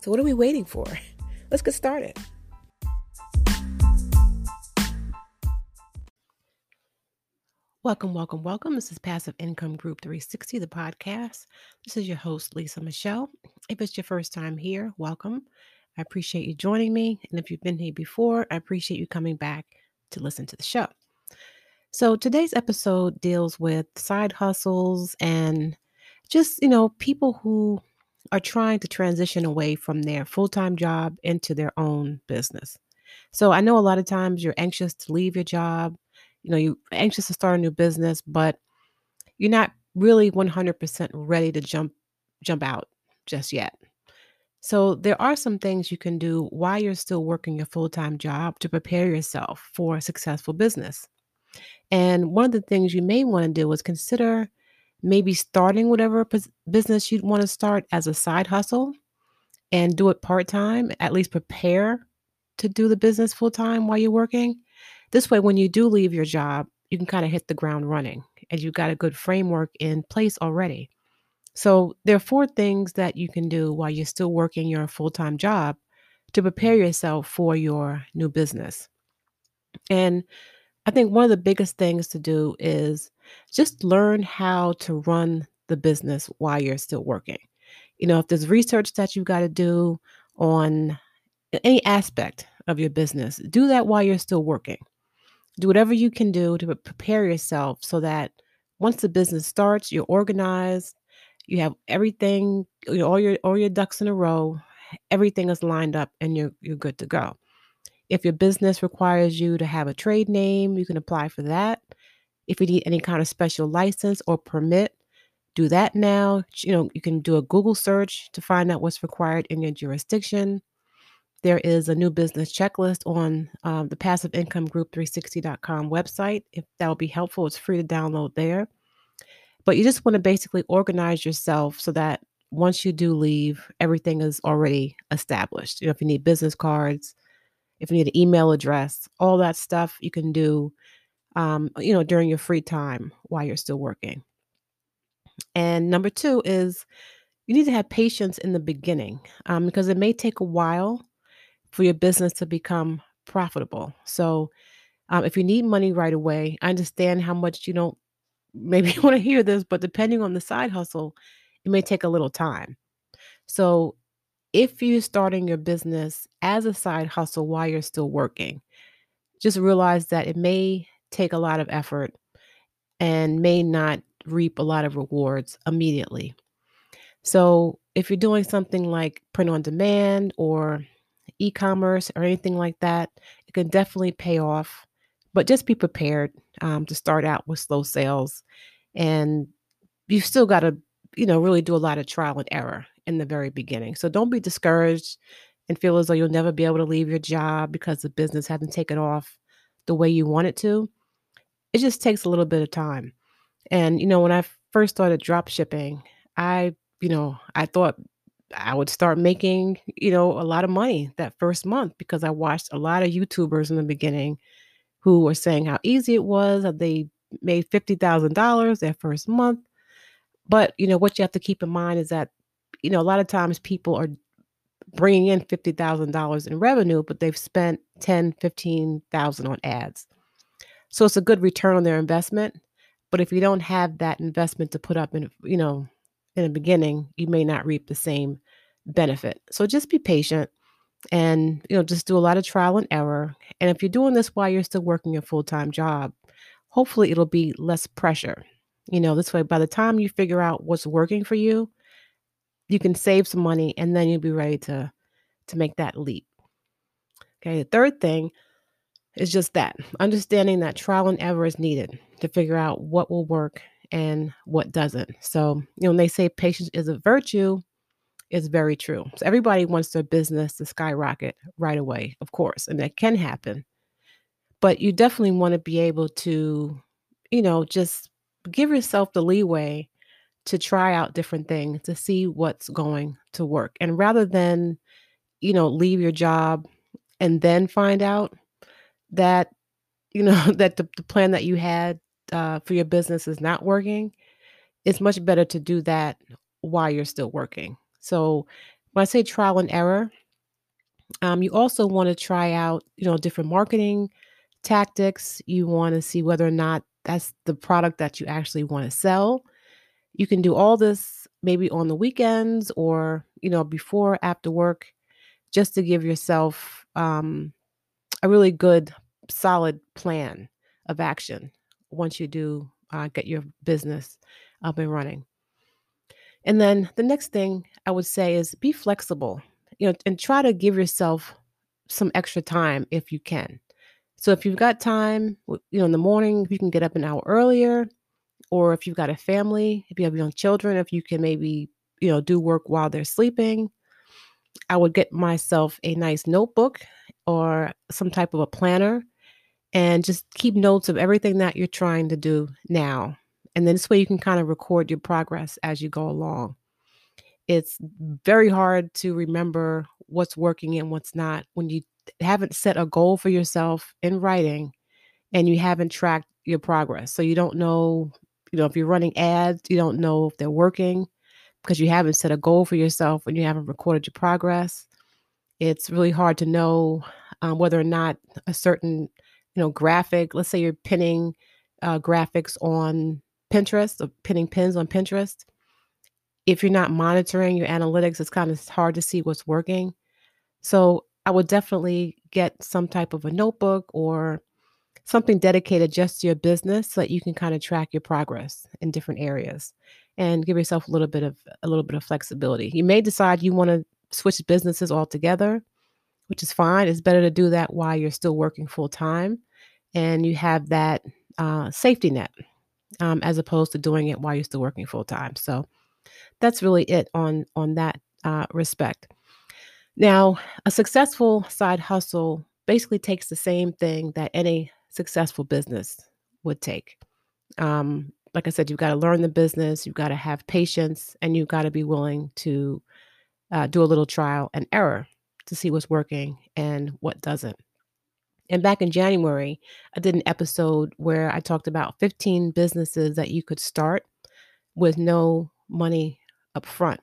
So, what are we waiting for? Let's get started. Welcome, welcome, welcome. This is Passive Income Group 360, the podcast. This is your host, Lisa Michele. If it's your first time here, welcome. I appreciate you joining me. And if you've been here before, I appreciate you coming back to listen to the show. So today's episode deals with side hustles and just, you know, people who are trying to transition away from their full-time job into their own business. So I know a lot of times you're anxious to leave your job, you know, you're anxious to start a new business, but you're not really 100% ready to jump jump out just yet. So there are some things you can do while you're still working your full-time job to prepare yourself for a successful business. And one of the things you may want to do is consider maybe starting whatever business you'd want to start as a side hustle and do it part time, at least prepare to do the business full time while you're working. This way, when you do leave your job, you can kind of hit the ground running and you've got a good framework in place already. So, there are four things that you can do while you're still working your full time job to prepare yourself for your new business. And I think one of the biggest things to do is just learn how to run the business while you're still working. You know, if there's research that you've got to do on any aspect of your business, do that while you're still working. Do whatever you can do to prepare yourself so that once the business starts, you're organized, you have everything, you know, all your all your ducks in a row, everything is lined up and you're you're good to go. If your business requires you to have a trade name, you can apply for that. If you need any kind of special license or permit, do that now. You know, you can do a Google search to find out what's required in your jurisdiction. There is a new business checklist on um, the Passive Income Group 360.com website. If that would be helpful, it's free to download there. But you just want to basically organize yourself so that once you do leave, everything is already established. You know, if you need business cards, if you need an email address, all that stuff you can do, um, you know, during your free time while you're still working. And number two is you need to have patience in the beginning um, because it may take a while for your business to become profitable. So, um, if you need money right away, I understand how much you don't maybe want to hear this, but depending on the side hustle, it may take a little time. So, if you're starting your business as a side hustle while you're still working, just realize that it may take a lot of effort and may not reap a lot of rewards immediately. So, if you're doing something like print on demand or e commerce or anything like that, it can definitely pay off. But just be prepared um, to start out with slow sales. And you've still got to, you know, really do a lot of trial and error in the very beginning. So don't be discouraged and feel as though you'll never be able to leave your job because the business hasn't taken off the way you want it to. It just takes a little bit of time. And, you know, when I first started drop shipping, I, you know, I thought I would start making, you know, a lot of money that first month because I watched a lot of YouTubers in the beginning who were saying how easy it was, that they made $50,000 their first month. But, you know, what you have to keep in mind is that you know, a lot of times people are bringing in $50,000 in revenue, but they've spent 10, 15,000 on ads. So it's a good return on their investment. But if you don't have that investment to put up in, you know, in the beginning, you may not reap the same benefit. So just be patient and, you know, just do a lot of trial and error. And if you're doing this while you're still working your full-time job, hopefully it'll be less pressure. You know, this way by the time you figure out what's working for you, you can save some money and then you'll be ready to to make that leap. Okay, the third thing is just that understanding that trial and error is needed to figure out what will work and what doesn't. So, you know, when they say patience is a virtue, it's very true. So everybody wants their business to skyrocket right away, of course, and that can happen. But you definitely want to be able to, you know, just give yourself the leeway to try out different things to see what's going to work. And rather than, you know, leave your job and then find out that, you know, that the, the plan that you had uh, for your business is not working, it's much better to do that while you're still working. So when I say trial and error, um, you also want to try out, you know, different marketing tactics. You want to see whether or not that's the product that you actually want to sell. You can do all this maybe on the weekends or, you know, before, after work, just to give yourself um, a really good, solid plan of action once you do uh, get your business up and running. And then the next thing I would say is be flexible, you know, and try to give yourself some extra time if you can. So if you've got time, you know, in the morning, if you can get up an hour earlier, or if you've got a family, if you have young children, if you can maybe, you know, do work while they're sleeping, I would get myself a nice notebook or some type of a planner and just keep notes of everything that you're trying to do now. And then this way you can kind of record your progress as you go along. It's very hard to remember what's working and what's not when you haven't set a goal for yourself in writing and you haven't tracked your progress. So you don't know, you know, if you're running ads, you don't know if they're working because you haven't set a goal for yourself and you haven't recorded your progress. It's really hard to know um, whether or not a certain, you know, graphic, let's say you're pinning uh, graphics on Pinterest or pinning pins on Pinterest, if you're not monitoring your analytics, it's kind of hard to see what's working. So I would definitely get some type of a notebook or something dedicated just to your business so that you can kind of track your progress in different areas and give yourself a little bit of a little bit of flexibility. You may decide you want to switch businesses altogether, which is fine. It's better to do that while you're still working full time and you have that uh, safety net um, as opposed to doing it while you're still working full time. So that's really it on on that uh, respect. Now, a successful side hustle basically takes the same thing that any successful business would take. Um, like I said, you've got to learn the business, you've got to have patience, and you've got to be willing to uh, do a little trial and error to see what's working and what doesn't. And back in January, I did an episode where I talked about 15 businesses that you could start with no money up front.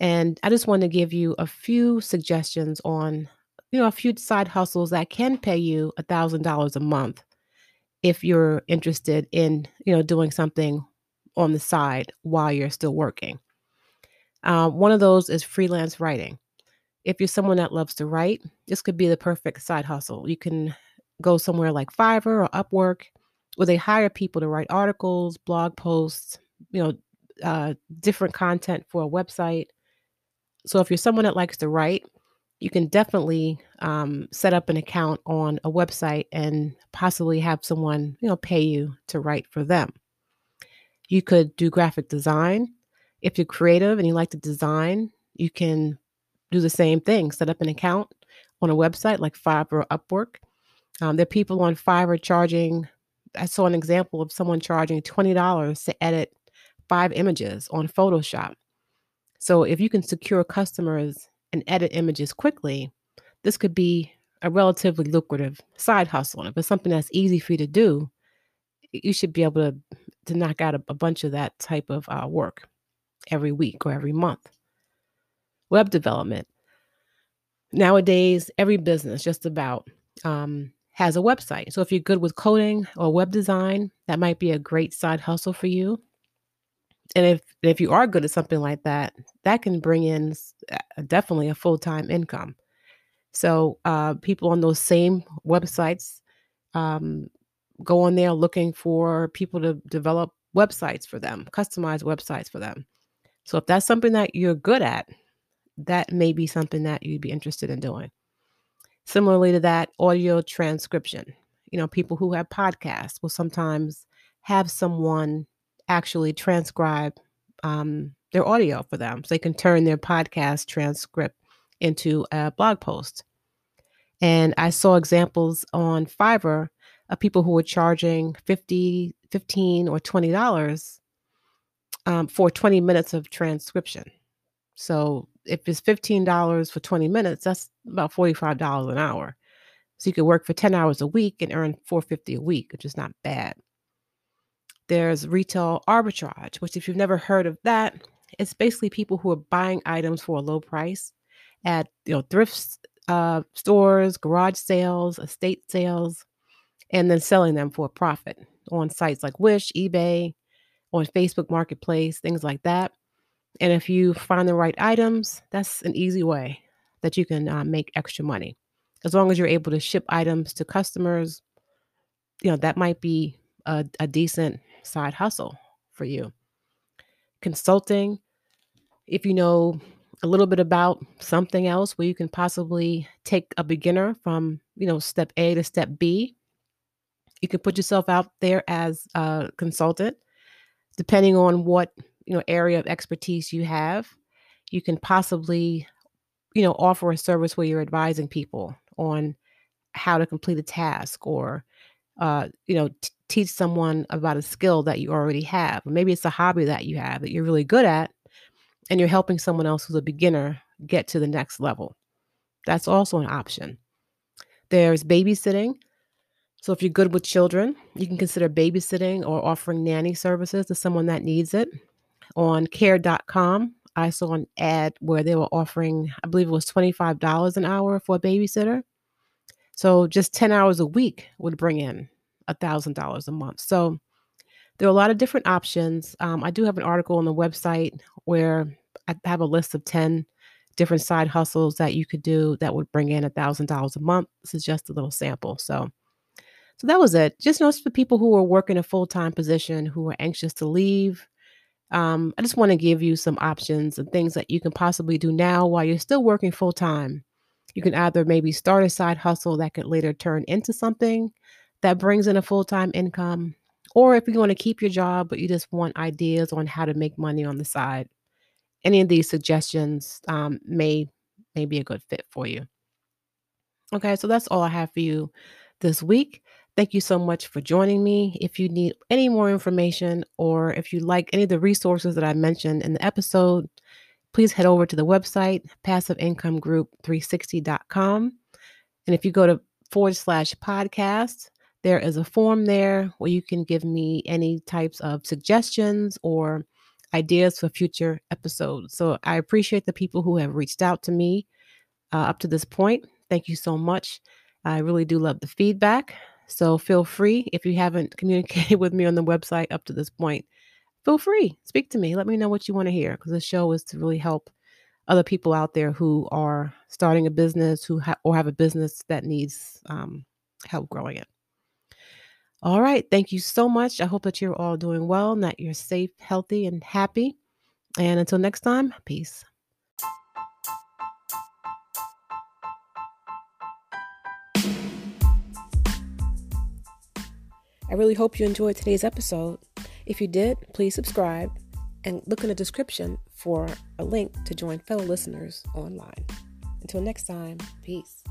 And I just want to give you a few suggestions on, you know, a few side hustles that can pay you a thousand dollars a month if you're interested in, you know, doing something on the side while you're still working. Uh, one of those is freelance writing if you're someone that loves to write, this could be the perfect side hustle. You can go somewhere like Fiverr or Upwork, where they hire people to write articles, blog posts, you know, uh, different content for a website. So if you're someone that likes to write, you can definitely um, set up an account on a website and possibly have someone, you know, pay you to write for them. You could do graphic design. If you're creative and you like to design, you can do the same thing. Set up an account on a website like Fiverr or Upwork. Um, there are people on Fiverr charging. I saw an example of someone charging twenty dollars to edit five images on Photoshop. So if you can secure customers and edit images quickly, this could be a relatively lucrative side hustle. And if it's something that's easy for you to do, you should be able to to knock out a, a bunch of that type of uh, work every week or every month web development. Nowadays, every business just about um, has a website. So if you're good with coding or web design, that might be a great side hustle for you. And if if you are good at something like that, that can bring in definitely a full time income. So uh, people on those same websites um, go on there looking for people to develop websites for them, customized websites for them. So if that's something that you're good at, that may be something that you'd be interested in doing. Similarly to that, audio transcription. You know, people who have podcasts will sometimes have someone actually transcribe um, their audio for them so they can turn their podcast transcript into a blog post. And I saw examples on Fiverr of people who were charging 50, 15 or $20 um, for 20 minutes of transcription. So if it's $15 for 20 minutes, that's about $45 an hour. So you could work for 10 hours a week and earn 450 a week, which is not bad. There's retail arbitrage, which if you've never heard of that, it's basically people who are buying items for a low price at you know thrift uh, stores, garage sales, estate sales, and then selling them for a profit on sites like Wish, eBay, on Facebook Marketplace, things like that. And if you find the right items, that's an easy way that you can uh, make extra money as long as you're able to ship items to customers, you know, that might be a, a decent side hustle for you. Consulting, if you know a little bit about something else where you can possibly take a beginner from, you know, step A to step B, you can put yourself out there as a consultant depending on what, you know, area of expertise you have. You can possibly, you know, offer a service where you're advising people on how to complete a task or uh, you know t- teach someone about a skill that you already have. Maybe it's a hobby that you have that you're really good at and you're helping someone else who's a beginner get to the next level. That's also an option. There's babysitting. So if you're good with children you can consider babysitting or offering nanny services to someone that needs it on care.com I saw an ad where they were offering, I believe it was $25 an hour for a babysitter. So just 10 hours a week would bring in $1,000 a month. So there are a lot of different options. Um, I do have an article on the website where I have a list of 10 different side hustles that you could do that would bring in $1,000 a month. This is just a little sample. So so that was it. Just notice for people who are working a full time position who are anxious to leave, um, I just want to give you some options and things that you can possibly do now while you're still working full time. You can either maybe start a side hustle that could later turn into something that brings in a full time income, or if you want to keep your job but you just want ideas on how to make money on the side. Any of these suggestions um, may may be a good fit for you. Okay, so that's all I have for you this week. Thank you so much for joining me. If you need any more information or if you like any of the resources that I mentioned in the episode, please head over to the website, passiveincomeGroup360.com. And if you go to forward slash podcast, there is a form there where you can give me any types of suggestions or ideas for future episodes. So I appreciate the people who have reached out to me uh, up to this point. Thank you so much. I really do love the feedback. So feel free if you haven't communicated with me on the website up to this point, feel free, speak to me. Let me know what you want to hear because the show is to really help other people out there who are starting a business who ha- or have a business that needs um, help growing it. All right. Thank you so much. I hope that you're all doing well that you're safe, healthy, and happy. And until next time, peace. I really hope you enjoyed today's episode. If you did, please subscribe and look in the description for a link to join fellow listeners online. Until next time, peace.